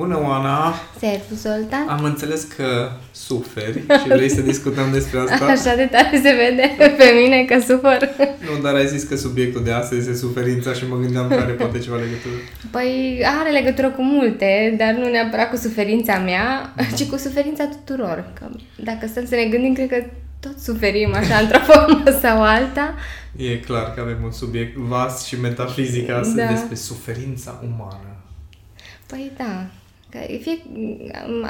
Bună, Oana! Servus, Zoltan! Am înțeles că suferi și vrei să discutăm despre asta. Așa de tare se vede pe mine că sufăr. Nu, dar ai zis că subiectul de astăzi este suferința și mă gândeam că are poate ceva legătură. Păi are legătură cu multe, dar nu neapărat cu suferința mea, mm. ci cu suferința tuturor. Că dacă stăm să ne gândim, cred că tot suferim așa într-o formă sau alta. E clar că avem un subiect vast și metafizic astăzi da. despre suferința umană. Păi da, Că fie,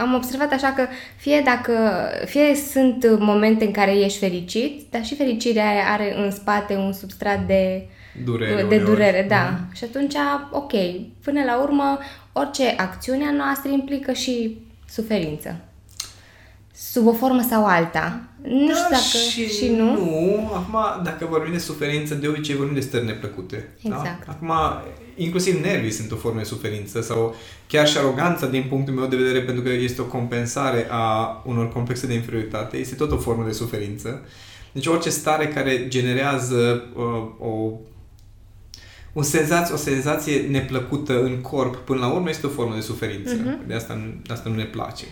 am observat așa că fie dacă fie sunt momente în care ești fericit, dar și fericirea are în spate un substrat de durere, de durere da. Mm. Și atunci, ok, până la urmă, orice acțiune a noastră implică și suferință sub o formă sau alta. Nu da, știu dacă și, și nu. Nu, acum dacă vorbim de suferință, de obicei vorbim de stări neplăcute. Da? Exact. Da? Acum, inclusiv nervii sunt o formă de suferință sau chiar și aroganța din punctul meu de vedere, pentru că este o compensare a unor complexe de inferioritate, este tot o formă de suferință. Deci orice stare care generează uh, o o senzație, o senzație neplăcută în corp, până la urmă, este o formă de suferință. Uh-huh. De, asta, de asta nu ne place.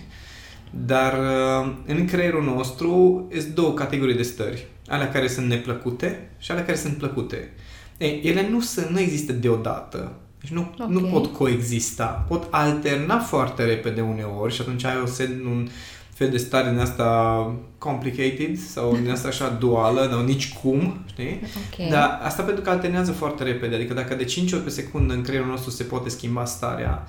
Dar uh, în creierul nostru sunt două categorii de stări. Alea care sunt neplăcute și alea care sunt plăcute. Ei, ele nu, sunt, nu există deodată. Deci nu, okay. nu pot coexista. Pot alterna foarte repede uneori și atunci ai o set, un fel de stare din asta complicated sau din asta așa duală, nu nici cum, știi? Okay. Dar asta pentru că alternează foarte repede. Adică dacă de 5 ori pe secundă în creierul nostru se poate schimba starea,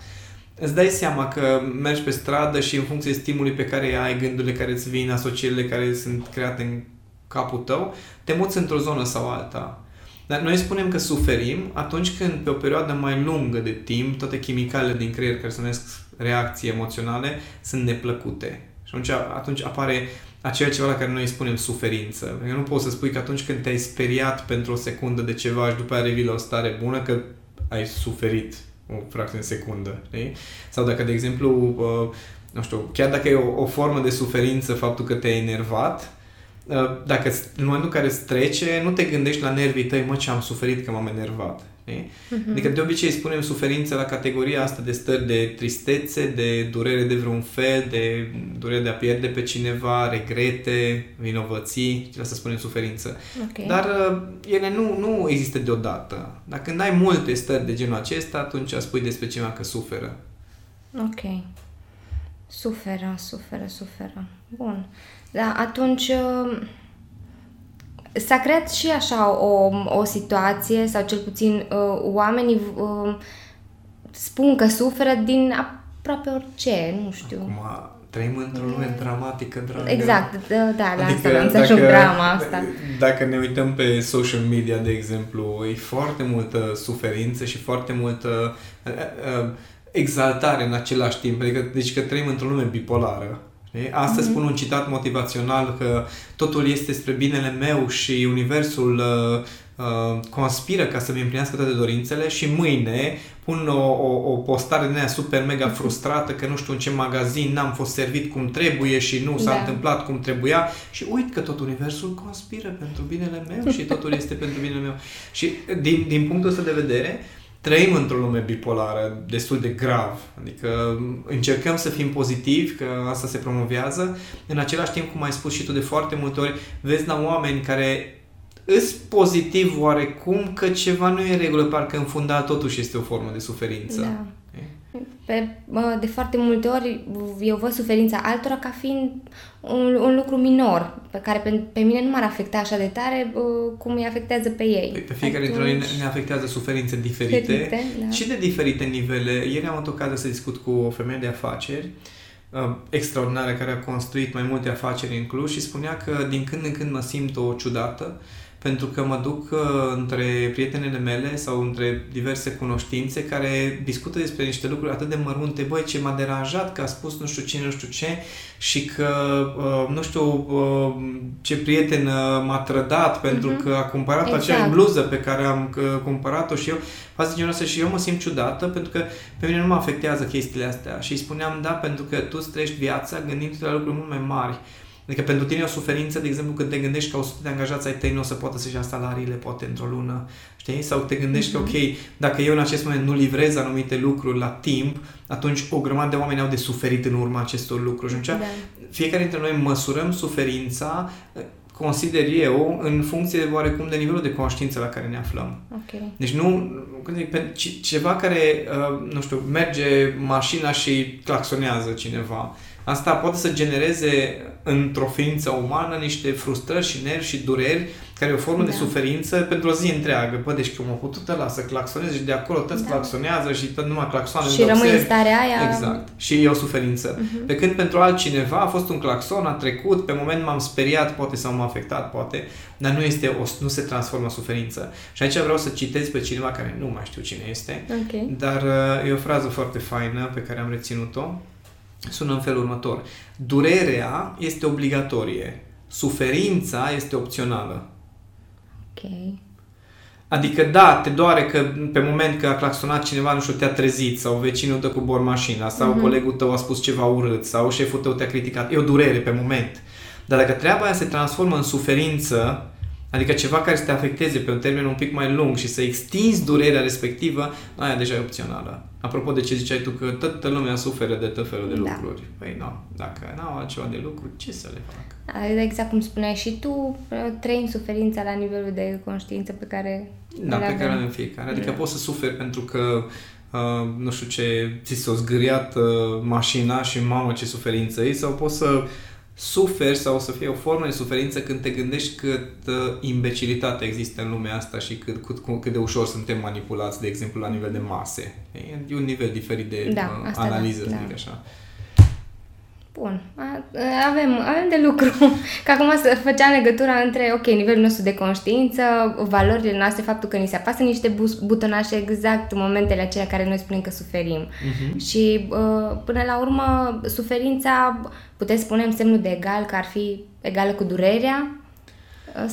îți dai seama că mergi pe stradă și în funcție de stimulii pe care ai, gândurile care îți vin, asocierile care sunt create în capul tău, te muți într-o zonă sau alta. Dar noi spunem că suferim atunci când pe o perioadă mai lungă de timp toate chimicalele din creier care se numesc reacții emoționale sunt neplăcute. Și atunci, atunci apare aceea ceva la care noi spunem suferință. Eu nu poți să spui că atunci când te-ai speriat pentru o secundă de ceva și după aia revii la o stare bună că ai suferit o fracțiune de secundă, știi? Sau dacă, de exemplu, uh, nu știu, chiar dacă e o, o formă de suferință faptul că te-ai enervat, uh, dacă în momentul în care îți trece, nu te gândești la nervii tăi, mă, ce am suferit că m-am enervat. Uh-huh. Adică de obicei spunem suferință la categoria asta de stări de tristețe, de durere de vreun fel, de durere de a pierde pe cineva, regrete, vinovății, să spunem suferință. Okay. Dar uh, ele nu, nu există deodată. Dacă n-ai multe stări de genul acesta, atunci spui despre cineva că suferă. Ok. Suferă, suferă, suferă. Bun. Da, atunci... Uh S-a creat și așa o, o situație, sau cel puțin uh, oamenii uh, spun că suferă din aproape orice, nu știu. Acum trăim într-o lume dramatică, dragă. Exact, da, da la adică asta să drama asta. Dacă ne uităm pe social media, de exemplu, e foarte multă suferință și foarte multă uh, uh, exaltare în același timp. Adică, deci că trăim într-o lume bipolară. Astăzi mm-hmm. spun un citat motivațional că totul este spre binele meu și universul uh, uh, conspiră ca să-mi împlinească toate dorințele și mâine pun o, o, o postare de aia super mega mhm. frustrată că nu știu în ce magazin n-am fost servit cum trebuie și nu s-a da. întâmplat cum trebuia și uit că tot universul conspiră pentru binele meu și totul este pentru binele meu. Și din, din punctul ăsta de vedere, trăim într-o lume bipolară destul de grav. Adică încercăm să fim pozitivi, că asta se promovează. În același timp, cum ai spus și tu de foarte multe ori, vezi la oameni care îs pozitiv oarecum că ceva nu e în regulă, parcă în fundal totuși este o formă de suferință. Da. Pe, de foarte multe ori eu văd suferința altora ca fiind un, un lucru minor, pe care pe, pe mine nu m-ar afecta așa de tare cum îi afectează pe ei. Păi pe fiecare dintre noi ne afectează suferințe diferite, diferite da. și de diferite nivele. Ieri am avut ocazia să discut cu o femeie de afaceri uh, extraordinară care a construit mai multe afaceri în Cluj și spunea că din când în când mă simt o ciudată pentru că mă duc uh, între prietenele mele sau între diverse cunoștințe care discută despre niște lucruri atât de mărunte, băi, ce m-a deranjat că a spus nu știu ce, nu știu ce și că uh, nu știu uh, ce prieten m-a trădat pentru uh-huh. că a cumpărat exact. acea bluză pe care am cumpărat-o și eu față genul ăsta și eu mă simt ciudată pentru că pe mine nu mă afectează chestiile astea și îi spuneam da pentru că tu îți trăiești viața gândindu-te la lucruri mult mai mari Adică pentru tine e o suferință, de exemplu, când te gândești că 100 de angajați ai tăi nu o să poată să-și ia salariile, poate într-o lună, știi? Sau te gândești mm-hmm. că, ok, dacă eu în acest moment nu livrez anumite lucruri la timp, atunci o grămadă de oameni au de suferit în urma acestor lucruri. Și atunci, da. fiecare dintre noi măsurăm suferința consider eu, în funcție oarecum de nivelul de conștiință la care ne aflăm. Okay. Deci nu, ceva care, uh, nu știu, merge mașina și claxonează cineva, asta poate să genereze într-o ființă umană niște frustrări și nervi și dureri care e o formă da. de suferință pentru o zi întreagă. Bă, deci cum a putut ăla să claxoneze și de acolo toți da. claxonează și tot numai claxoane. Și rămâi în starea aia. Exact. Și e o suferință. Uh-huh. Pe când pentru altcineva a fost un claxon, a trecut, pe moment m-am speriat, poate sau m-a afectat, poate, dar nu, este o, nu se transformă în suferință. Și aici vreau să citez pe cineva care nu mai știu cine este, okay. dar uh, e o frază foarte faină pe care am reținut-o. Sună în felul următor. Durerea este obligatorie, suferința este opțională. Ok. Adică da, te doare că pe moment că a claxonat cineva, nu știu, te-a trezit sau vecinul dă cu bor mașina sau uh-huh. colegul tău a spus ceva urât sau șeful tău te-a criticat. E o durere pe moment. Dar dacă treaba aia se transformă în suferință, Adică ceva care să te afecteze pe un termen un pic mai lung și să extinzi durerea respectivă, aia deja e opțională. Apropo de ce ziceai tu, că toată lumea suferă de tot felul de da. lucruri. Păi nu, dacă n-au altceva de lucru, ce să le fac? Exact cum spuneai și tu, trăim suferința la nivelul de conștiință pe care Da, pe avem. care avem fiecare. Adică da. poți să suferi pentru că Uh, nu știu ce, ți s-a zgâriat uh, mașina și mamă ce suferință e, sau poți să suferi sau o să fie o formă de suferință când te gândești cât uh, imbecilitate există în lumea asta și cât, cât, cât de ușor suntem manipulați, de exemplu, la nivel de mase. E un nivel diferit de da, uh, analiză, da, să zic da. așa. Bun, avem, avem de lucru. Că acum să făcea legătura între, ok, nivelul nostru de conștiință, valorile noastre, faptul că ni se apasă niște butonașe exact în momentele acelea care noi spunem că suferim. Uh-huh. Și uh, până la urmă, suferința, putem spune în semnul de egal, că ar fi egală cu durerea,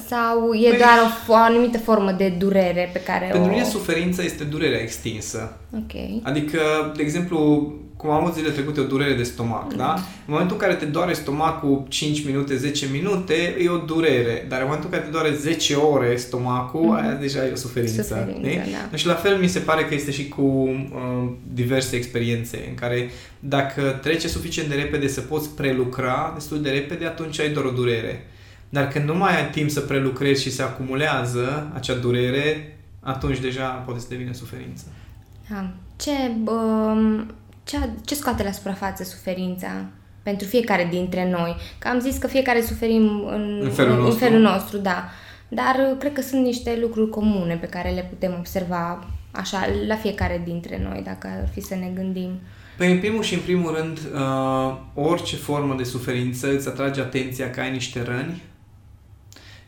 sau e păi, doar o, o anumită formă de durere pe care Pentru o... mine suferința este durerea extinsă. Ok. Adică, de exemplu, cum am avut zile trecute o durere de stomac, mm. da? În momentul în care te doare stomacul 5 minute, 10 minute, e o durere. Dar în momentul în care te doare 10 ore stomacul, mm. aia deja e o suferință. suferință da. Și la fel mi se pare că este și cu uh, diverse experiențe în care dacă trece suficient de repede să poți prelucra destul de repede, atunci ai doar o durere. Dar când nu mai ai timp să prelucrezi și se acumulează acea durere, atunci deja poate să devină suferință. Da. Ce, um, ce, ce scoate la suprafață suferința pentru fiecare dintre noi? Că am zis că fiecare suferim în, în, felul, în, nostru. în felul nostru, da. Dar cred că sunt niște lucruri comune pe care le putem observa așa la fiecare dintre noi, dacă ar fi să ne gândim. Păi, în primul și în primul rând, uh, orice formă de suferință îți atrage atenția că ai niște răni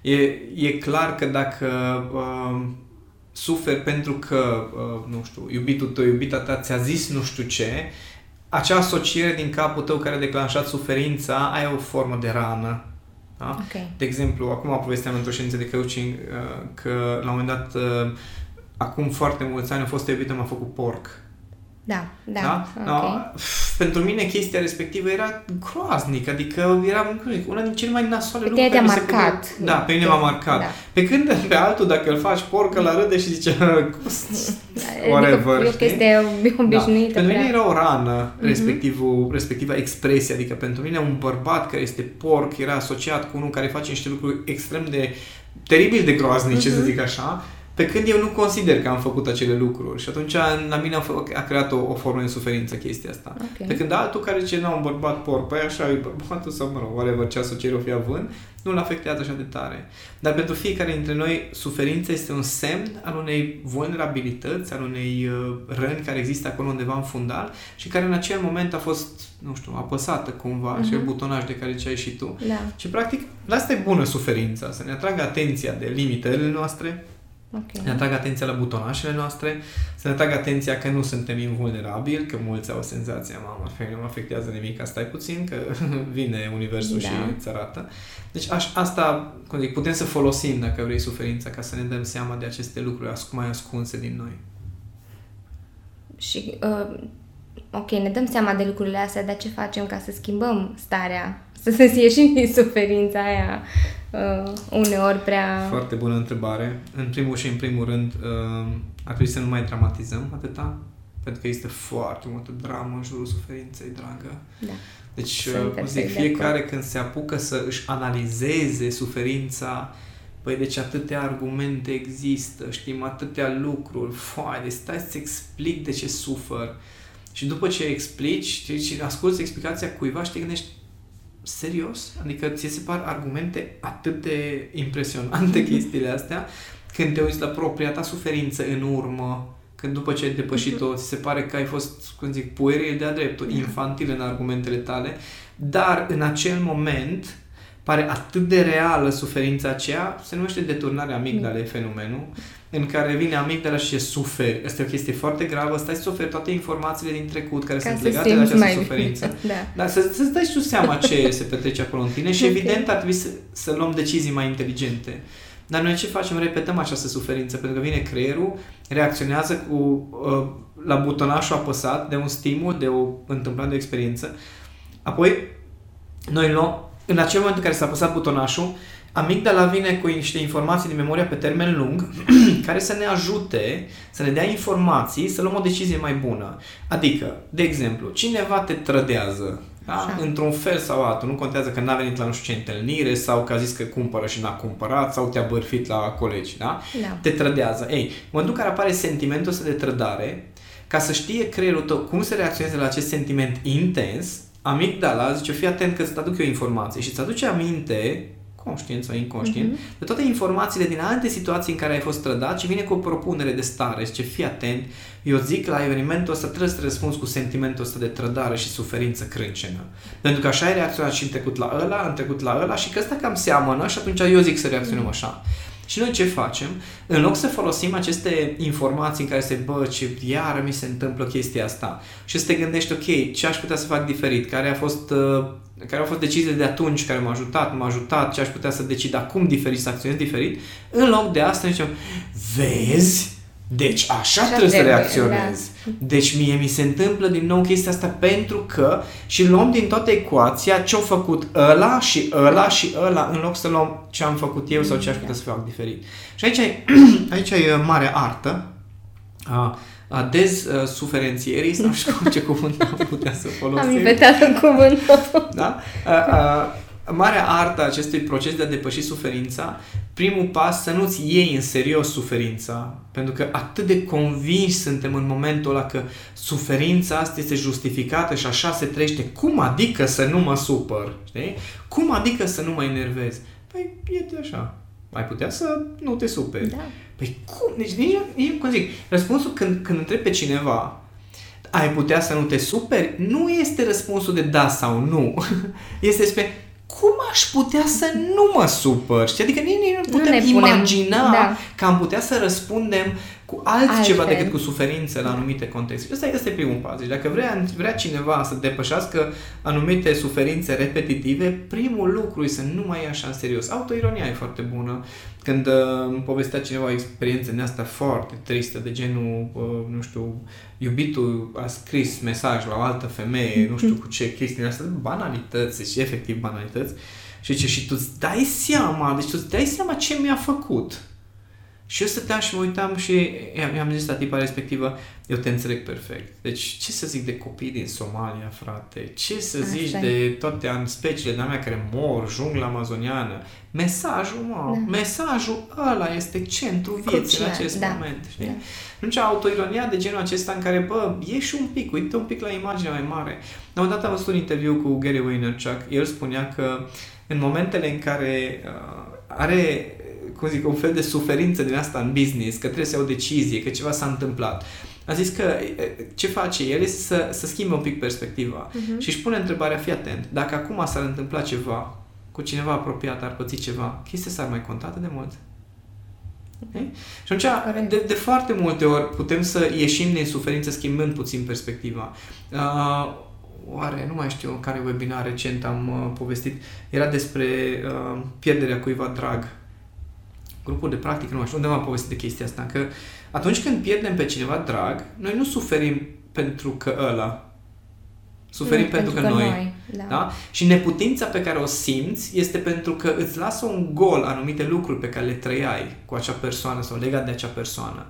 E, e clar că dacă uh, suferi pentru că, uh, nu știu, iubitul tău, iubita ta ți-a zis nu știu ce, acea asociere din capul tău care a declanșat suferința, ai o formă de rană. Da? Okay. De exemplu, acum povesteam într-o ședință de coaching uh, că la un moment dat, uh, acum foarte mulți ani, a fost iubită, m-a făcut porc. Da, da. da? Okay. No, pentru mine chestia respectivă era groaznică, adică era una din cele mai nasoale pe lucruri. Te-a marcat. Se da, pe mine m-a marcat. Da. Pe când pe altul, dacă îl faci porcă, la râde și zice whatever. Adică e o chestie obișnuită. Da. Pentru mine era o rană, mm-hmm. respectivul, respectiva expresie, adică pentru mine un bărbat care este porc era asociat cu unul care face niște lucruri extrem de teribil de groaznice, mm-hmm. să zic așa, pe când eu nu consider că am făcut acele lucruri și atunci la mine a, f- a creat o, o formă de suferință chestia asta. Okay. Pe când altul care zice, nu, un bărbat por, păi așa e bărbatul sau, mă rog, whatever, ce asociere o fi având, nu-l afectează așa de tare. Dar pentru fiecare dintre noi, suferința este un semn al unei vulnerabilități, al unei uh, răni care există acolo undeva în fundal și care în acel moment a fost, nu știu, apăsată cumva, uh-huh. acel butonaj de care ziceai și tu. Da. Și practic, asta e bună suferința, să ne atragă atenția de limitele noastre, Okay. Ne atrag atenția la butonașele noastre, să ne atrag atenția că nu suntem invulnerabili, că mulți au senzația, mamă, nu mă afectează nimic, stai puțin, că vine universul da. și îți arată. Deci aș, asta, cum zic, putem să folosim, dacă vrei, suferința ca să ne dăm seama de aceste lucruri mai ascunse din noi. Și, uh, ok, ne dăm seama de lucrurile astea, dar ce facem ca să schimbăm starea să se ieșim din suferința aia uh, uneori prea... Foarte bună întrebare. În primul și în primul rând, uh, ar trebui să nu mai dramatizăm atâta, pentru că este foarte multă dramă în jurul suferinței, dragă. Da. Deci, Sunt uh, zic, perfect de fiecare acord. când se apucă să își analizeze suferința, păi deci atâtea argumente există, știm atâtea lucruri, foai, deci stai să explic de ce sufăr. Și după ce explici știi, și asculti explicația cuiva și te gândești, serios? Adică ți se par argumente atât de impresionante chestiile astea, când te uiți la propria ta suferință în urmă, când după ce ai depășit-o, ți se pare că ai fost, cum zic, pueril de-a dreptul, infantil în argumentele tale, dar în acel moment pare atât de reală suferința aceea, se numește deturnarea amigdalei fenomenul, în care vine amigdala și ce suferi. Asta e o chestie foarte gravă, stai să suferi toate informațiile din trecut care Ca sunt să legate de simți această mai suferință. bine. Da. Da, să, să-ți dai și tu seama ce se petrece acolo în tine și Ok. evident ar trebui să, să luăm decizii mai inteligente. Dar noi ce facem? Repetăm această suferință, pentru că vine creierul, reacționează cu, uh, la butonașul apăsat de un stimul, de o întâmplare, de o experiență. Apoi, noi luăm, în acel moment în care s-a apăsat butonașul, amigdala vine cu niște informații din memoria pe termen lung care să ne ajute, să ne dea informații, să luăm o decizie mai bună. Adică, de exemplu, cineva te trădează, da? Așa. într-un fel sau altul, nu contează că n-a venit la nu știu ce întâlnire sau că a zis că cumpără și n-a cumpărat sau te-a bărfit la colegi, da? Da. te trădează. Ei, în momentul în care apare sentimentul ăsta de trădare, ca să știe creierul tău cum să reacționeze la acest sentiment intens, amigdala zice, fii atent că îți aduc eu informație și îți aduce aminte, conștient sau inconștient, de toate informațiile din alte situații în care ai fost trădat și vine cu o propunere de stare. Zice, fii atent, eu zic la evenimentul ăsta trebuie să te răspunzi cu sentimentul ăsta de trădare și suferință crâncenă. Pentru că așa ai reacționat și în trecut la ăla, în trecut la ăla și că ăsta cam seamănă și atunci eu zic să reacționăm așa. Și noi ce facem? În loc să folosim aceste informații în care se, bă, ce iară mi se întâmplă chestia asta și să te gândești, ok, ce aș putea să fac diferit? Care a fost, uh, care au fost deciziile de atunci care m-au ajutat, m-au ajutat, ce aș putea să decid acum diferit, să acționez diferit? În loc de asta zicem, vezi? Deci așa, Așa trebuie, să trebuie, reacționezi. Deci mie mi se întâmplă din nou chestia asta pentru că și luăm din toată ecuația ce-au făcut ăla și ăla și ăla în loc să luăm ce am făcut eu sau ce aș putea să fac diferit. Și aici e, aici e mare artă a, a dezuferențierii sau nu știu ce cuvânt am putea să Am folosim. inventat un cuvânt nou. Da? A, a, marea artă a acestui proces de a depăși suferința, primul pas să nu-ți iei în serios suferința, pentru că atât de convinși suntem în momentul ăla că suferința asta este justificată și așa se trăiește. Cum adică să nu mă supăr? Știi? Cum adică să nu mă enervez? Păi e așa. Ai putea să nu te superi. Da. Păi cum? Deci nici, nici cum zic, răspunsul când, când întrebi pe cineva ai putea să nu te superi, nu este răspunsul de da sau nu. Este despre cum aș putea să nu mă supăr? Știi? Adică nici, nici nu Nu putem ne punem- imagina da. că am putea să răspundem cu altceva Altfel. decât cu suferință la anumite contexte. Și ăsta este primul pas. Deci dacă vrea, vrea cineva să depășească anumite suferințe repetitive, primul lucru e să nu mai ia așa în serios. Autoironia e foarte bună. Când uh, îmi povestea cineva o experiență din asta foarte tristă, de genul, uh, nu știu, iubitul a scris mesaj la o altă femeie, nu știu cu ce chestii din astea, banalități, și efectiv banalități, și zice, și tu îți dai seama, deci tu îți dai seama ce mi-a făcut. Și eu stăteam și mă uitam și i-am, i-am zis la tipa respectivă, eu te înțeleg perfect. Deci ce să zic de copii din Somalia, frate? Ce să Asta zici e. de toate an- speciile de mea care mor, jungla amazoniană? Mesajul, mă, Da. mesajul ăla este centrul vieții Crucial, în acest da. moment. Știi? Da. Atunci autoironia de genul acesta în care, bă, ieși un pic, uite un pic la imaginea mai mare. La un dat am văzut un interviu cu Gary Vaynerchuk. El spunea că în momentele în care uh, are cum zic, un fel de suferință din asta în business, că trebuie să ia o decizie, că ceva s-a întâmplat. A zis că e, ce face el este să, să schimbe un pic perspectiva Mhm. și își pune întrebarea, fii atent, dacă acum s-ar întâmpla ceva cu cineva apropiat, ar păți ceva, chestia s-ar mai conta atât de mult? Okay? Și atunci, Corect. de, de foarte multe ori putem să ieșim din suferință schimbând puțin perspectiva. Uh, oare, nu mai știu în care webinar recent am uh, povestit, era despre uh, pierderea cuiva drag. Grupul de practică, nu mai știu, undeva am povestit de chestia asta, că atunci când pierdem pe cineva drag, noi nu suferim pentru că ăla, Suferim Nu, pentru, pentru că, că noi. noi, da. Da? Și neputința pe care o simți este pentru că îți lasă un gol anumite lucruri pe care le trăiai cu acea persoană sau legat de acea persoană.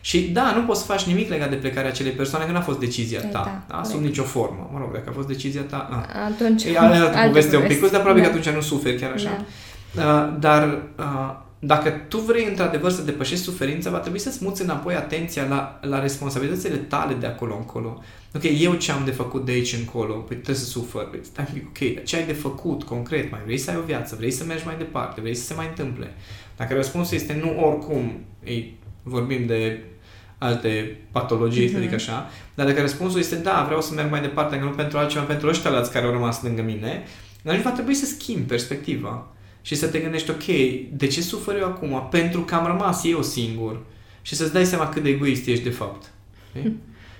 Și da, nu poți să faci nimic legat de plecarea acelei persoane, că n-a fost decizia Da, ta, da, da? corect. sub nicio formă. Mă rog, dacă a fost decizia ta... A. Atunci, E altă altă poveste un poveste. pic, dar probabil Da. că atunci nu suferi chiar așa. Da. Uh, dar uh, dacă tu vrei într-adevăr să depășești suferința, va trebui să-ți muți înapoi atenția la, la responsabilitățile tale de acolo încolo. Ok, eu ce am de făcut de aici încolo? Păi trebuie să sufăr. Păi, stai un pic, ok, dar ce ai de făcut concret? Mai vrei să ai o viață? Vrei să mergi mai departe? Vrei să se mai întâmple? Dacă răspunsul este nu oricum, ei, vorbim de alte patologii, mm-hmm. să zic așa, dar dacă răspunsul este da, vreau să merg mai departe, că nu pentru altceva, pentru ăștia alți care au rămas lângă mine, atunci va trebui să schimbi perspectiva și să te gândești, ok, de ce sufăr eu acum? Pentru că am rămas eu singur. Și să-ți dai seama cât de egoist ești de fapt. Okay?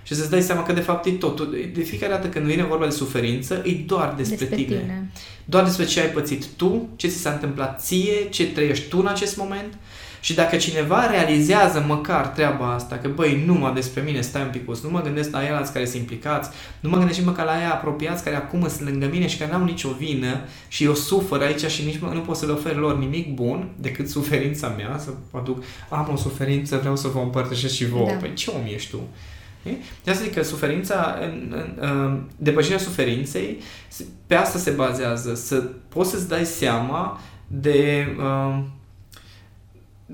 Și să-ți dai seama că de fapt e totul. De fiecare dată când vine vorba de suferință, e doar despre, Despre tine. tine. Doar despre ce ai pățit tu, ce ți s-a întâmplat ție, ce trăiești tu în acest moment. Și dacă cineva realizează măcar treaba asta, că băi, numai despre mine, stai un pic, nu mă gândesc la el care sunt implicați, nu mă gândesc și măcar la aia apropiați care acum sunt lângă mine și care n-au nicio vină și eu sufăr aici și nici mă, nu pot să le ofer lor nimic bun decât suferința mea, să aduc, am o suferință, vreau să vă împărtășesc și vouă. Da. Păi ce om ești tu? E? De asta zic că suferința, în, în, în, depășirea suferinței, se- pe asta se bazează, să poți să-ți dai seama de, um,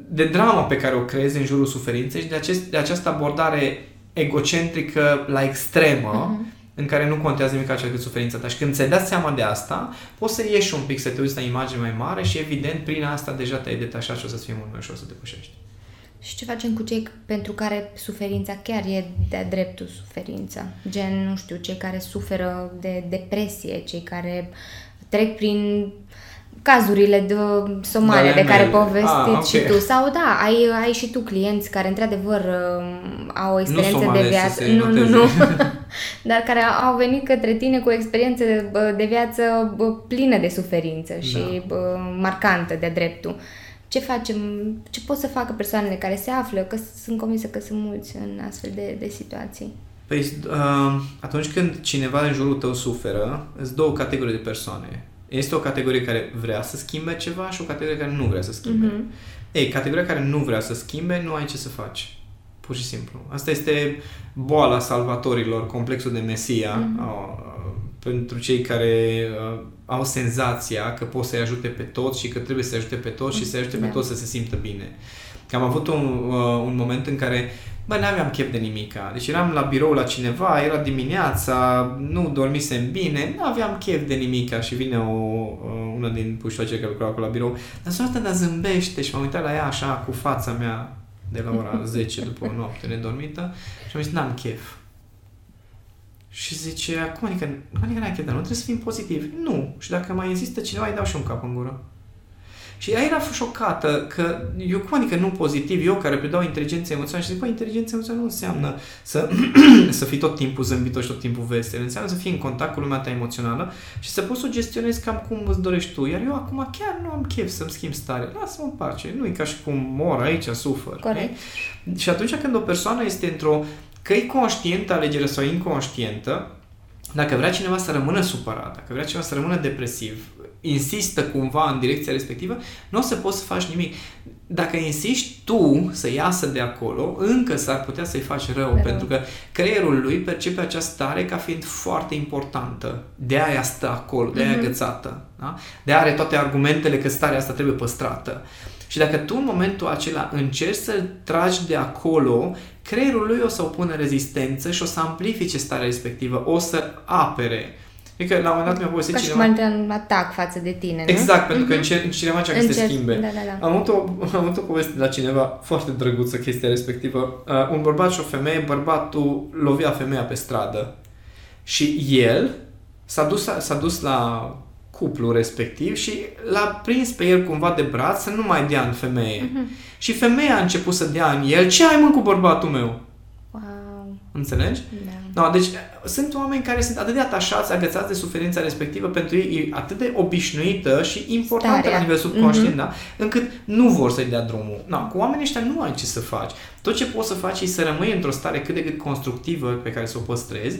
de drama pe care o creezi în jurul suferinței și de, acest, de această abordare egocentrică la extremă, Mhm. în care nu contează nimic altceva decât suferința ta. Și când ți-ai dat seama de asta, poți să ieși un pic, să te uiți la imagine mai mare și evident prin asta deja te-ai detașat și o să-ți fie mult mai ușor să depășești. Și ce facem cu cei pentru care suferința chiar e de dreptul suferință? Gen, nu știu, cei care suferă de depresie, cei care trec prin cazurile de somale De ale de care mele. povestit Ah, ok. și tu. Sau da, ai, ai și tu clienți care într-adevăr um, au o experiență de somalezi să viață. se Nu, nu, noteze. nu. Dar care au venit către tine cu o experiență bă, de viață bă, plină de suferință și Da. bă, marcantă de dreptul. Ce facem, ce pot să facă persoanele care se află, că sunt convinsă că sunt mulți în astfel de, de situații. Păi, uh, atunci când cineva în jurul tău suferă, sunt două categorii de persoane. Este o categorie care vrea să schimbe ceva și o categorie care nu vrea să schimbe. Mhm. Ei, categoria care nu vrea să schimbe, nu ai ce să faci. Pur și simplu. Asta este boala salvatorilor, complexul de Mesia, Mhm. uh, pentru cei care uh, au senzația că pot să-i ajute pe toți și că trebuie să-i ajute pe toți și să-i ajute pe Da. toți să se simtă bine. Că am avut un, uh, un moment în care Bă, n-aveam chef de nimica. Deci eram la birou la cineva, era dimineața, nu dormisem bine, nu aveam chef de nimica și vine o, uh, una din puștoacele care lucrau acolo la birou. Dar sună asta, dar zâmbește și m-am uitat la ea așa cu fața mea de la ora 10 după o noapte nedormită și am zis, n-am chef. Și zice, cum adică, cum adică n-ai chef, dar nu trebuie să fim pozitivi. Nu. Și dacă mai insistă cineva, îi dau și un cap în gură. Și ea era șocată că eu cum adică nu pozitiv, eu care predau inteligență emoțională și zic, băi, inteligența emoțională nu înseamnă să, să fii tot timpul zâmbitor și tot timpul vesel, înseamnă să fii în contact cu lumea ta emoțională și să poți să o gestionezi cam cum îți dorești tu. Iar eu acum chiar nu am chef să-mi schimb stare. Lasă-mă în pace. Nu e ca și cum mor aici, sufăr. Corect. E? Și atunci când o persoană este într-o că e conștientă alegere sau inconștientă, dacă vrea cineva să rămână supărat, dacă vrea cineva să rămână depresiv, insistă cumva în direcția respectivă, nu o să poți să faci nimic. Dacă insisti tu să iasă de acolo, încă s-ar putea să-i faci rău, Rău. pentru că creierul lui percepe această stare ca fiind foarte importantă. De aia stă acolo, de aia Mhm. agățată. Da? De aia are toate argumentele că starea asta trebuie păstrată. Și dacă tu în momentul acela încerci să-l tragi de acolo, creierul lui o să opună rezistență și o să amplifice starea respectivă, o să apere. Adică la un moment dat mi-a povestit Ca și cineva... cum ar intra în atac față de tine, nu? Exact, pentru că Mhm. încerc, cineva încearcă să se Încerc- schimbe. Da, da, da. Am avut, o, am avut o poveste de la cineva foarte drăguță chestia respectivă. Uh, un bărbat și o femeie, bărbatul lovea femeia pe stradă și el s-a dus, s-a dus la cuplu respectiv și l-a prins pe el cumva de braț să nu mai dea în femeie. Mhm. Și femeia a început să dea în el. Ce ai mă cu bărbatul meu? Wow. Înțelegi? Da. No, deci sunt oameni care sunt atât de atașați, agățați de suferința respectivă, pentru ei e atât de obișnuită și importantă Starea. la nivel subconștient, Mhm. da? încât nu vor să-i dea drumul. No, cu oamenii ăștia nu ai ce să faci. Tot ce poți să faci e să rămâi într-o stare cât de cât constructivă pe care să o păstrezi,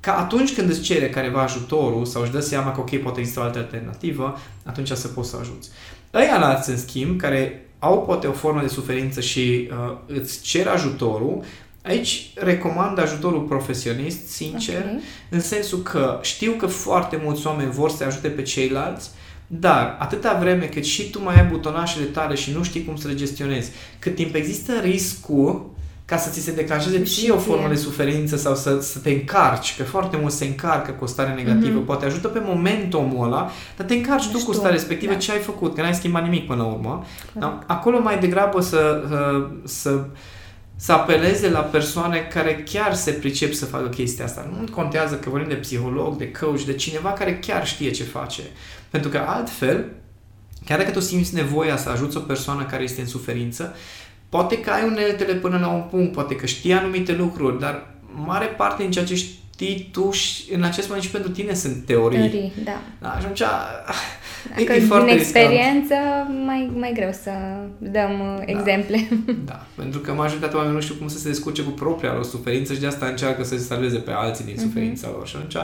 ca atunci când îți cere careva ajutorul sau își dă seama că ok, poate există o altă alternativă, atunci să poți să ajuți. Ăia alți, în schimb, care au poate o formă de suferință și uh, îți cer ajutorul, Aici recomand ajutorul profesionist, sincer, okay. în sensul că știu că foarte mulți oameni vor să ajute pe ceilalți, dar atâta vreme cât și tu mai ai butonașele tale și nu știi cum să le gestionezi, cât timp există riscul ca să ți se declanșeze și o formă de suferință sau să, să te încarci, că foarte mult se încarcă cu o stare negativă, mm-hmm. poate ajută pe moment omul ăla, dar te încarci tu cu starea respectivă, da. ce ai făcut, că n-ai schimbat nimic până la urmă. Da? Acolo mai degrabă să, să, să să apeleze la persoane care chiar se pricep să facă chestia asta. Nu contează că vorbim de psiholog, de coach, de cineva care chiar știe ce face. Pentru că altfel, chiar dacă tu simți nevoia să ajuți o persoană care este în suferință, poate că ai uneltele până la un punct, poate că știi anumite lucruri, dar mare parte din ceea ce știi tu și în acest moment și pentru tine sunt teorii. Teorii, da. da și atunci dacă e, din experiență, mai, mai greu să dăm uh, da, exemple. Da, pentru că majoritatea oamenilor nu știu cum să se descurce cu propria lor suferință și de asta încearcă să se salveze pe alții din mhm. suferința uh-huh. lor. Și atunci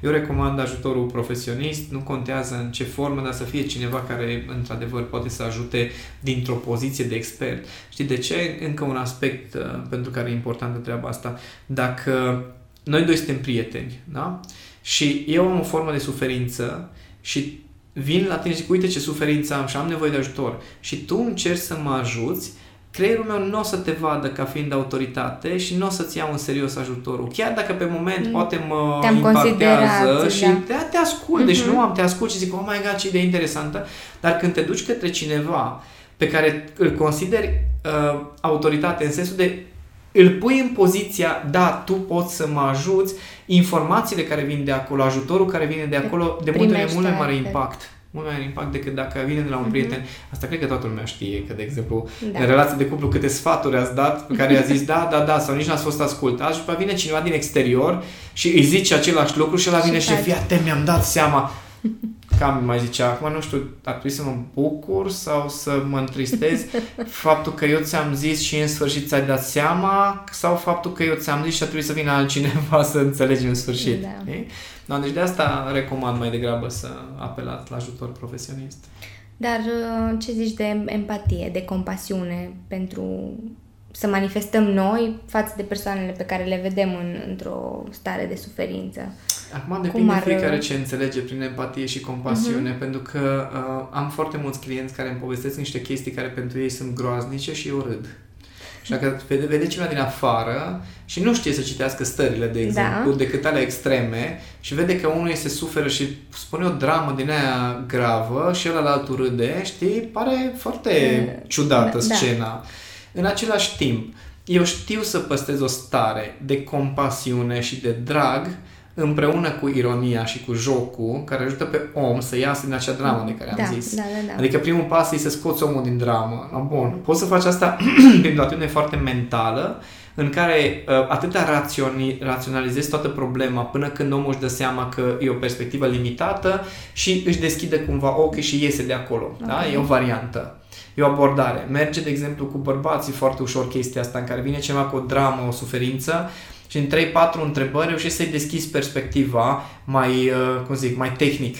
eu recomand ajutorul profesionist, nu contează în ce formă, dar să fie cineva care într-adevăr poate să ajute dintr-o poziție de expert. Știi de ce? Încă un aspect uh, pentru care e importantă treaba asta. Dacă noi doi suntem prieteni, da? Și eu am o formă de suferință și vin la tine și zic, uite ce suferință am și am nevoie de ajutor și tu încerci să mă ajuți, creierul meu nu o să te vadă ca fiind autoritate și nu o să-ți iau în serios ajutorul. Chiar dacă pe moment mm. poate mă Te-am impactează și da. te, te ascult, mm-hmm. deci mhm. nu am, te ascult și zic, oh my god, ce idee interesantă, dar când te duci către cineva pe care îl consideri uh, autoritate în sensul de îl pui în poziția, da, tu poți să mă ajuți, informațiile care vin de acolo, ajutorul care vine de acolo, de multe ori mult mai mare impact. Mult mai mare impact decât dacă vine de la un uh-huh. prieten. Asta cred că toată lumea știe, că, de exemplu, da. în relație de cuplu, câte sfaturi ați dat, pe care i-a zis da, da, da, sau nici n-ați fost ascultat și după vine cineva din exterior și îi zice același lucru și ăla vine și, și fii atent, mi-am dat seama cam mai zicea, acum nu știu, ar trebui să mă bucur sau să mă întristez faptul că eu ți-am zis și în sfârșit ți-ai dat seama sau faptul că eu ți-am zis și ar trebui să vină altcineva să înțelegi în sfârșit. Da. Da, deci de asta recomand mai degrabă să apelați la ajutor profesionist. Dar uh, ce zici de empatie, de compasiune pentru să manifestăm noi față de persoanele pe care le vedem în, într-o stare de suferință? Acum depinde ar... fiecare ce înțelege prin empatie și compasiune, uh-huh. pentru că uh, am foarte mulți clienți care îmi povestesc niște chestii care pentru ei sunt groaznice și eu râd. Și dacă vede, vede cineva din afară și nu știe să citească stările, de exemplu, da. decât ale extreme și vede că unul se suferă și spune o dramă din aia gravă și ăla la altul râde, știi, pare foarte e, ciudată da, scena. Da. În același timp, eu știu să păstrez o stare de compasiune și de drag împreună cu ironia și cu jocul, care ajută pe om să iasă din acea dramă de care am da, zis. Da, da, da. Adică primul pas e să scoți omul din dramă. No, bun, poți să faci asta prin o atitudine foarte mentală, în care uh, atâta raționi, raționalizezi toată problema până când omul își dă seama că e o perspectivă limitată și își deschide cumva ochii și iese de acolo. Da? Okay. Da? E o variantă. E o abordare. Merge, de exemplu, cu bărbații foarte ușor chestia asta, în care vine cineva cu o dramă, o suferință și în 3-4 întrebări reușești să-i deschizi perspectiva mai, uh, cum zic, mai tehnic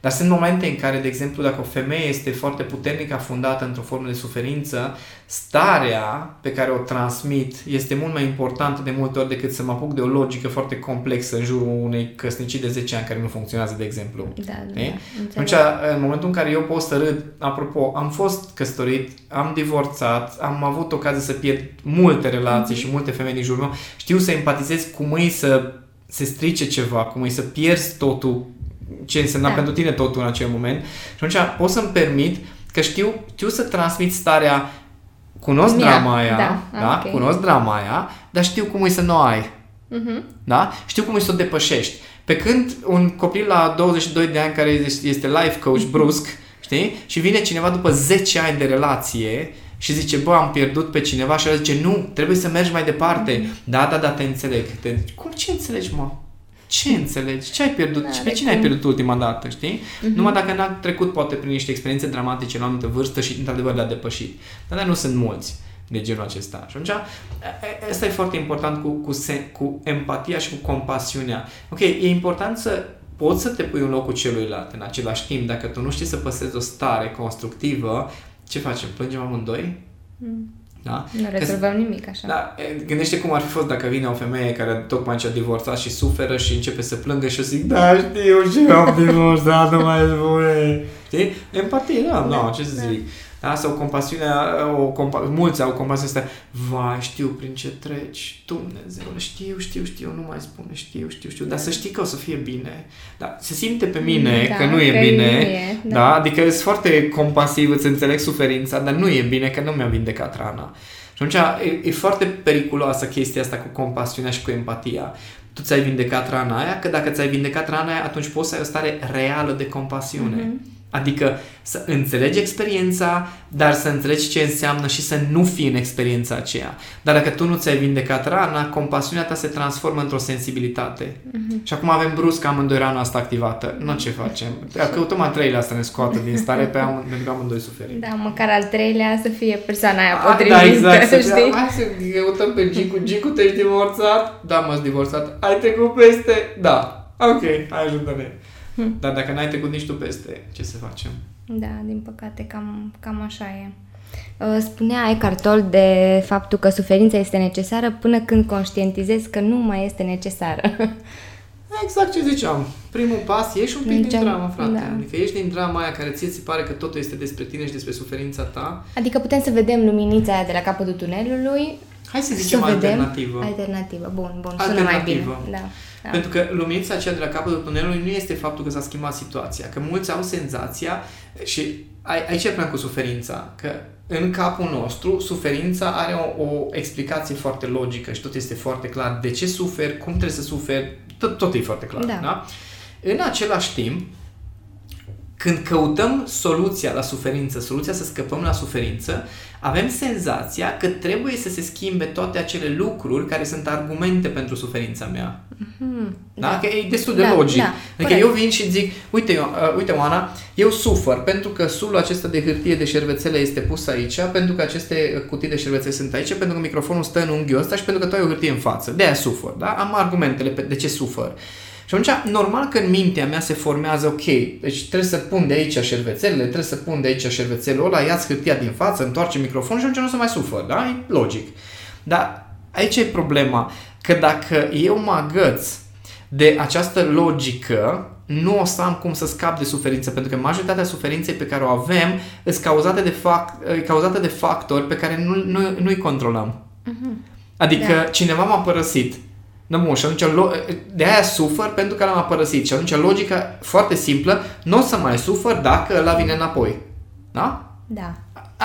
dar sunt momente în care, de exemplu, dacă o femeie este foarte puternică afundată într-o formă de suferință, starea pe care o transmit este mult mai importantă de multe ori decât să mă apuc de o logică foarte complexă în jurul unei căsnicii de 10 ani care nu funcționează, de exemplu. Da, da, e? da. Atunci, în momentul în care eu pot să râd, apropo, am fost căsătorit, am divorțat, am avut ocazia să pierd multe relații mm-hmm. și multe femei din jurul meu, știu să empatizez cum îi să se strice ceva, cum îi să pierzi totul ce însemna da. pentru tine totul în acel moment. Și atunci pot să-mi permit că știu, știu să transmit starea cunosc Mia. drama aia, da, da? Okay. cunosc drama aia, dar știu cum e să nu ai. Uh-huh. Da? Știu cum e să o depășești. Pe când un copil la 22 de ani care este life coach brusc, știi? Și vine cineva după 10 ani de relație și zice, bă, am pierdut pe cineva și el zice, nu, trebuie să mergi mai departe. Uh-huh. Da, da, da, te înțeleg. Te... Cum ce înțelegi, mă? Ce înțelegi? Ce ai pierdut? Da, pe cine cum? ai pierdut ultima dată, știi? Uh-huh. Numai dacă n-a trecut poate prin niște experiențe dramatice la o anumită vârstă și într-adevăr le-a depășit. Dar, dar nu sunt mulți. de genul acesta. Și atunci, asta e foarte important cu, cu, cu empatia și cu compasiunea. Ok, e important să poți să te pui în locul celuilalt în același timp. Dacă tu nu știi să păstrezi o stare constructivă, ce facem? Plângem amândoi? Mm. Da? Nu rezolvăm nimic așa. Da, gândește cum ar fi fost dacă vine o femeie care tocmai ce a divorțat și suferă și începe să plângă și o zic da, știu și eu am divorțat, nu mai spune. Știi? Empatie, da, da, no, ce să da. zic. Da? Sau compasiunea, o compa- mulți au compasiunea asta, vai, știu prin ce treci, Dumnezeu, știu, știu, știu, nu mai spune, știu, știu, știu, dar să știi că o să fie bine. Da, se simte pe mine da, că nu e că bine, e, da. da, adică sunt foarte compasiv, îți înțeleg suferința, dar nu e bine că nu mi-a vindecat rana. Și atunci e, e foarte periculoasă chestia asta cu compasiunea și cu empatia. Tu ți-ai vindecat rana aia, că dacă ți-ai vindecat rana aia, atunci poți să ai o stare reală de compasiune. Mm-hmm. Adică să înțelegi experiența, dar să înțelegi ce înseamnă și să nu fii în experiența aceea. Dar dacă tu nu ți-ai vindecat rana, compasiunea ta se transformă într-o sensibilitate. Uh-huh. Și acum avem brusc amândoi rana asta activată. Nu ce facem? Căutăm al treilea să ne scoată din stare pe am, pentru că amândoi suferim. Da, măcar al treilea să fie persoana aia potrivită, da, exact, știi? Hai să căutăm pe Gicu. Gicu, te-ai divorțat? Da, m-ați divorțat. Ai trecut peste? Da. Ok, hai ajută-ne. Hmm. Dar dacă n-ai trecut nici tu peste, ce să facem? Da, din păcate, cam, cam așa e. Uh, spunea Eckhart Tolle de faptul că suferința este necesară până când conștientizezi că nu mai este necesară. Exact ce ziceam. Primul pas, ieși un pic din, din dramă, frate. Da. Adică ieși din drama aia care ție ți pare că totul este despre tine și despre suferința ta. Adică putem să vedem luminița aia de la capătul tunelului. Hai să zicem să alternativă. Alternativă, bun, bun, sună mai bine. Da. Da. Pentru că luminița aceea de la capătul tunelului nu este faptul că s-a schimbat situația, că mulți au senzația și aici e cu suferința, că în capul nostru suferința are o, o explicație foarte logică și tot este foarte clar de ce suferi, cum trebuie să suferi, tot, tot e foarte clar. Da. Da? În același timp, când căutăm soluția la suferință, soluția să scăpăm la suferință, avem senzația că trebuie să se schimbe toate acele lucruri care sunt argumente pentru suferința mea. Mm-hmm. Da? da? Că e destul de da, logic. Da, adică corect. eu vin și zic, uite, eu, uh, uite Oana, eu sufăr pentru că sulul acesta de hârtie de șervețele este pus aici, pentru că aceste cutii de șervețele sunt aici, pentru că microfonul stă în unghiul ăsta și pentru că tu ai o hârtie în față. De aia sufăr. Da? Am argumentele pe de ce sufăr. Și atunci, normal că în mintea mea se formează, ok, deci trebuie să pun de aici șervețelele, trebuie să pun de aici șervețelul ăla, ia hârtia din față, întoarce microfonul și atunci nu se mai sufăr, da? E logic. Dar aici e problema, că dacă eu mă agăț de această logică, nu o să am cum să scap de suferință, pentru că majoritatea suferinței pe care o avem sunt cauzate de, fac, cauzate de factori pe care nu, nu, nu-i controlăm. Uh-huh. Adică da. cineva m-a părăsit, da, bun, și atunci de aia sufăr pentru că l-am părăsit. Și atunci logica foarte simplă, nu o să mai sufăr dacă ăla vine înapoi. Da? Da.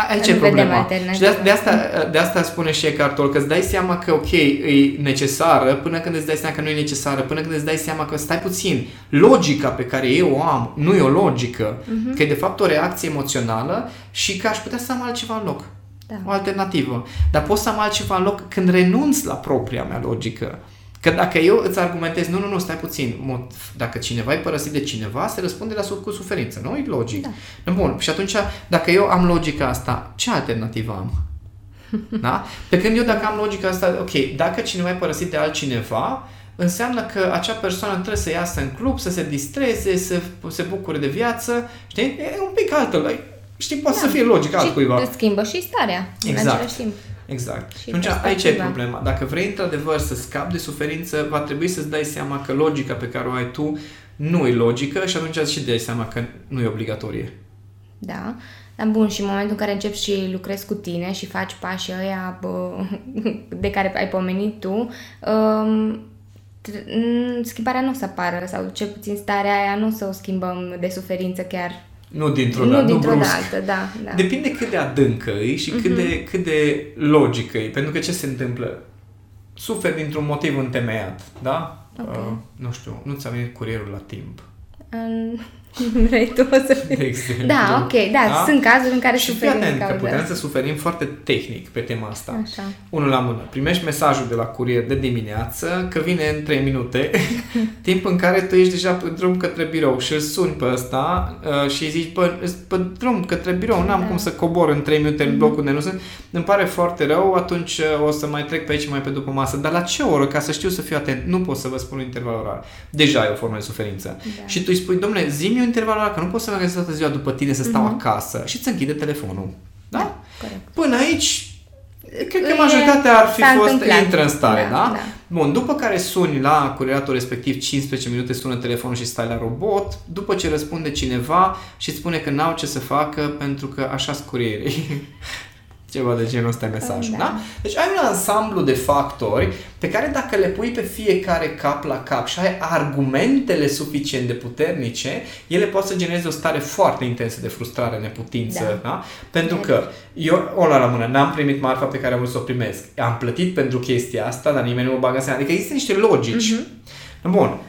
Aici e problema. Și de, de, asta, de asta spune și Eckhart Tolle, că îți dai seama că, ok, e necesară, până când îți dai seama că nu e necesară, până când îți dai seama că, stai puțin, logica pe care eu o am nu e o logică, uh-huh. că e de fapt o reacție emoțională și că aș putea să am altceva în loc. Da. O alternativă. Dar pot să am altceva în loc când renunț la propria mea logică. Că dacă eu îți argumentez, nu, nu, nu, stai puțin, dacă cineva e părăsit de cineva, se răspunde la cu suferință, nu? E logic. Da. Bun, și atunci, dacă eu am logica asta, ce alternativă am? Da? Pe când eu dacă am logica asta, ok, dacă cineva e părăsit de altcineva, înseamnă că acea persoană trebuie să iasă în club, să se distreze, să se bucure de viață, știi? E un pic altă, știi, poate da. să fie logic altcuiva. Și schimbă și starea exact. în același timp. Exact. Și atunci aici e problema. Dacă vrei într-adevăr să scapi de suferință, va trebui să-ți dai seama că logica pe care o ai tu nu e logică și atunci și dai seama că nu e obligatorie. Da. Dar bun, și în momentul în care începi și lucrezi cu tine și faci pașii ăia bă, de care ai pomenit tu, um, schimbarea nu o să apară sau cel puțin starea aia nu o să o schimbăm de suferință chiar nu dintr-o nu dată, dintr-o nu dată, da, da. Depinde cât de adâncă e și uh-huh. cât, de, cât de logică e. Pentru că ce se întâmplă? Suferi dintr-un motiv întemeiat, da? Okay. Uh, nu știu, nu ți-a venit curierul la timp. Um, Vrei tu să fii... de exemplu. Da, ok, da, da, sunt cazuri în care și fii suferim atent din că cauza putem asta. să suferim foarte tehnic pe tema asta. Așa. Unul la mână. Primești mesajul de la curier de dimineață că vine în 3 minute, timp în care tu ești deja pe drum către birou și îl suni pe ăsta uh, și îi zici, bă, îs pe drum către birou, n-am Da. cum să cobor în 3 minute în blocul unde nu sunt. Îmi pare foarte rău, atunci uh, o să mai trec pe aici mai pe după masă. Dar la ce oră? Ca să știu să fiu atent. Nu pot să vă spun un interval orar. Deja e o formă de suferință. Da. Și tu îi spui, domnule, zi-mi un interval orar, că nu pot să mă găsesc toată ziua după tine să stau acasă. Și îți închide telefonul. Da? Da, corect. Până aici, cred că E- majoritatea ar fi s-a fost, întâmplat. intră în stare, da? Da, da. Bun, după care suni la curieratul respectiv 15 minute, sună telefonul și stai la robot, după ce răspunde cineva și îți spune că n-au ce să facă pentru că așa sunt curierii. Ceva de genul ăsta e mesajul, da. Da. da? Deci ai un ansamblu de factori pe care dacă le pui pe fiecare cap la cap și ai argumentele suficient de puternice, ele pot să genereze o stare foarte intensă de frustrare, neputință, da? Da. da? Pentru că eu, o la la mână, n-am primit marfa pe care am vrut să o primesc. Am plătit pentru chestia asta, dar nimeni nu mă bagă în seamă. Adică există niște logici. Uh-huh. Bun.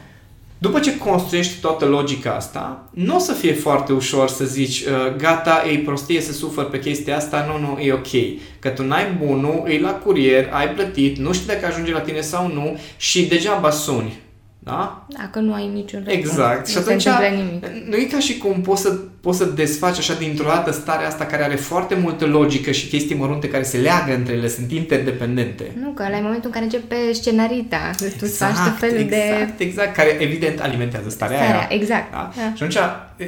După ce construiești toată logica asta, nu o să fie foarte ușor să zici, uh, gata, e prostie să sufăr pe chestia asta, nu, nu, e ok. Că tu n-ai bunul, e la curier, ai plătit, nu știi dacă ajunge la tine sau nu și degeaba suni. Da? Dacă nu ai niciun răspuns. Exact. Nu și atunci se întâmplă nimic. nu e ca și cum poți să, poți să desfaci așa dintr-o dată starea asta care are foarte multă logică și chestii mărunte care se leagă între ele, sunt interdependente. Nu, că la momentul în care începe scenarita, tu îți faci tot felul exact, de... exact, care evident alimentează starea, Starea, aia. exact. Da? Da. Și atunci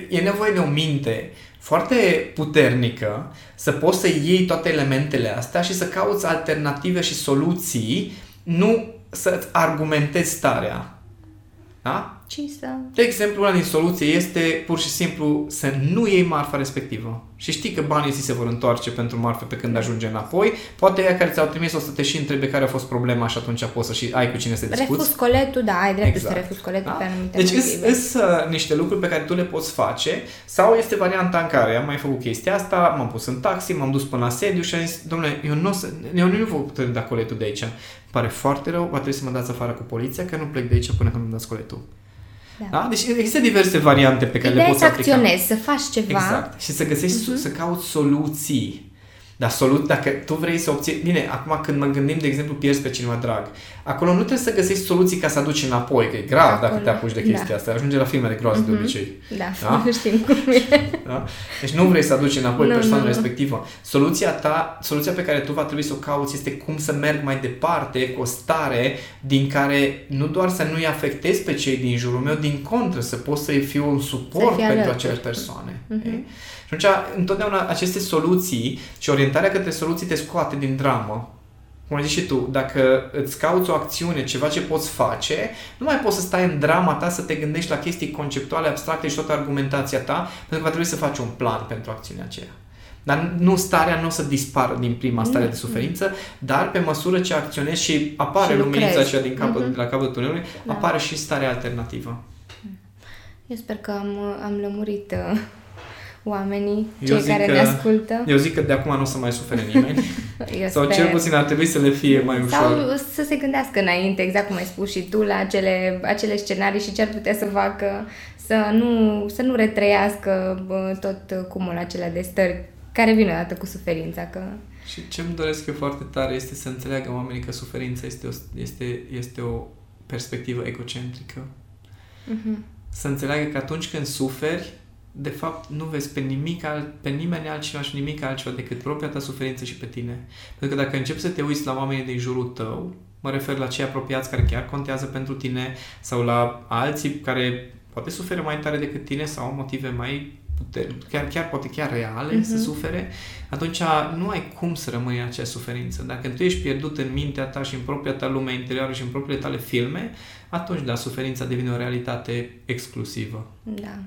e nevoie de o minte foarte puternică să poți să iei toate elementele astea și să cauți alternative și soluții, nu să-ți argumentezi starea. Da? Ci să... De exemplu, una din soluții este pur și simplu să nu iei marfa respectivă. Și știi că banii ți se vor întoarce pentru marfă pe când ajunge înapoi. Poate ea care ți-au trimis o să te și întrebe care a fost problema și atunci poți să și ai cu cine să discuți. Refuz coletul, da, ai dreptul Exact. să refuzi coletul Da? pe anumite Deci motive. sunt uh, niște lucruri pe care tu le poți face sau este varianta în care am mai făcut chestia asta, m-am pus în taxi, m-am dus până la sediu și am zis, domnule, eu nu o să, eu nu vă putem da coletul de aici. Îmi pare foarte rău, va trebui să mă dați afară cu poliția că nu plec de aici până când îmi dați coletul. Da. Da? Deci există diverse variante pe care Ideea le e poți să aplica. acționezi, să faci ceva. Exact. Și să găsești, Mhm. uh-huh. să cauți soluții. Dar solu- dacă tu vrei să obții... Bine, acum când mă gândim, de exemplu, pierzi pe cineva drag, acolo nu trebuie să găsești soluții ca să aduci înapoi, că e grav Acolo, dacă te apuci de chestia da. asta. Ajunge la filme de groază de Mhm. obicei. Da, Da? nu știm cum e. Da? Deci nu vrei să aduci înapoi Nu, persoana nu, nu. respectivă. Soluția ta, soluția pe care tu va trebui să o cauți este cum să merg mai departe cu o stare din care nu doar să nu-i afectezi pe cei din jurul meu, din contră, să pot să-i fiu un suport fii pentru alături. acele persoane. Mhm. Okay? Și atunci, întotdeauna aceste soluții și orientarea către soluții te scoate din dramă. Cum ai zis și tu, dacă îți cauți o acțiune, ceva ce poți face, nu mai poți să stai în drama ta să te gândești la chestii conceptuale, abstracte și toată argumentația ta, pentru că va trebui să faci un plan pentru acțiunea aceea. Dar nu starea nu o să dispară din prima stare de suferință, dar pe măsură ce acționezi și apare Și luminița lucrezi. aceea din capăt, Mhm. de la capătul tunelului, Da. apare și starea alternativă. Eu sper că am, am lămurit uh, oamenii, Eu cei zic care că- ne ascultă. Eu zic că de acum nu o să mai sufere nimeni. Eu Sau sper. cel puțin ar trebui să le fie mai ușor. Sau să se gândească înainte, exact cum ai spus și tu, la acele, acele scenarii și ce ar putea să facă, să nu, să nu retrăiască bă, tot cumul acelea de stări care vin odată cu suferința. Că... Și ce îmi doresc eu foarte tare este să înțeleagă oamenii că suferința este o, este, este o perspectivă egocentrică. Mhm. Să înțeleagă că atunci când suferi, de fapt nu vezi pe nimic alt, pe nimeni altcineva și nimic altceva decât propria ta suferință și pe tine. Pentru că dacă începi să te uiți la oamenii din jurul tău, mă refer la cei apropiați care chiar contează pentru tine sau la alții care poate suferă mai tare decât tine sau au motive mai puternice, chiar, chiar poate chiar reale Mhm. să sufere, atunci nu ai cum să rămâi în acea suferință. Dacă tu ești pierdut în mintea ta și în propria ta lume interioară și în propriile tale filme, atunci, da, suferința devine o realitate exclusivă. Da.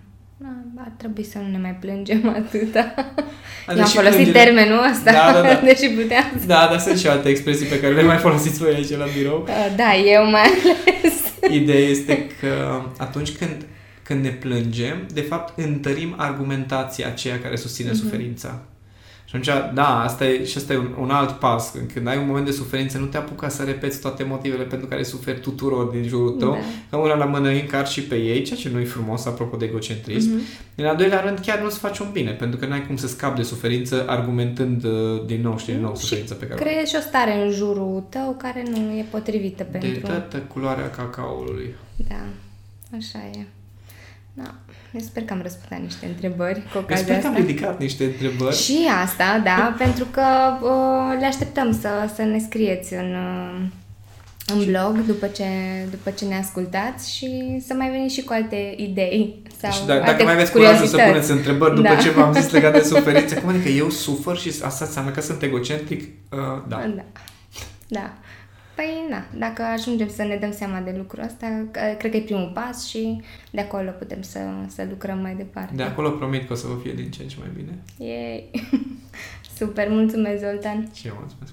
Da, Ar trebui să nu ne mai plângem atâta. A, Eu am deși folosit plângerea- termenul ăsta, Da, da, da. deși puteam să... Da, dar sunt și alte expresii pe care le mai folosiți voi aici la birou. Da, eu mai ales. Ideea este că atunci când, când ne plângem, de fapt întărim argumentația aceea care susține Mhm. suferința. Și Și atunci, da, asta e, și asta e un, un alt pas. Când ai un moment de suferință, nu te apuca să repeți toate motivele pentru care suferi tuturor din jurul tău. Da. Că una la mână încar și pe ei, ceea ce nu e frumos, apropo de egocentrism. Mm-hmm. În al doilea rând, chiar nu-ți faci un bine, pentru că n-ai cum să scapi de suferință argumentând uh, din nou și din nou suferința pe care creezi și o stare în jurul tău care nu e potrivită pentru... De toată culoarea cacaoului. Da, așa e. Da. Eu sper că am răspuns la niște întrebări cu ocazia sper că am ridicat niște întrebări. Și asta, da, pentru că uh, le așteptăm să, să ne scrieți în, uh, în blog după ce, după ce ne ascultați și să mai veniți și cu alte idei. Sau și da, dacă mai aveți curajul să puneți întrebări după da. ce v-am zis legat de suferință, cum adică eu sufăr și asta înseamnă că sunt egocentric? Uh, da. Da. Da. Păi, na, dacă ajungem să ne dăm seama de lucrul ăsta, cred că e primul pas și de acolo putem să, să lucrăm mai departe. De acolo promit că o să vă fie din ce în ce mai bine. Yay! Super, mulțumesc, Zoltan! Și eu mulțumesc,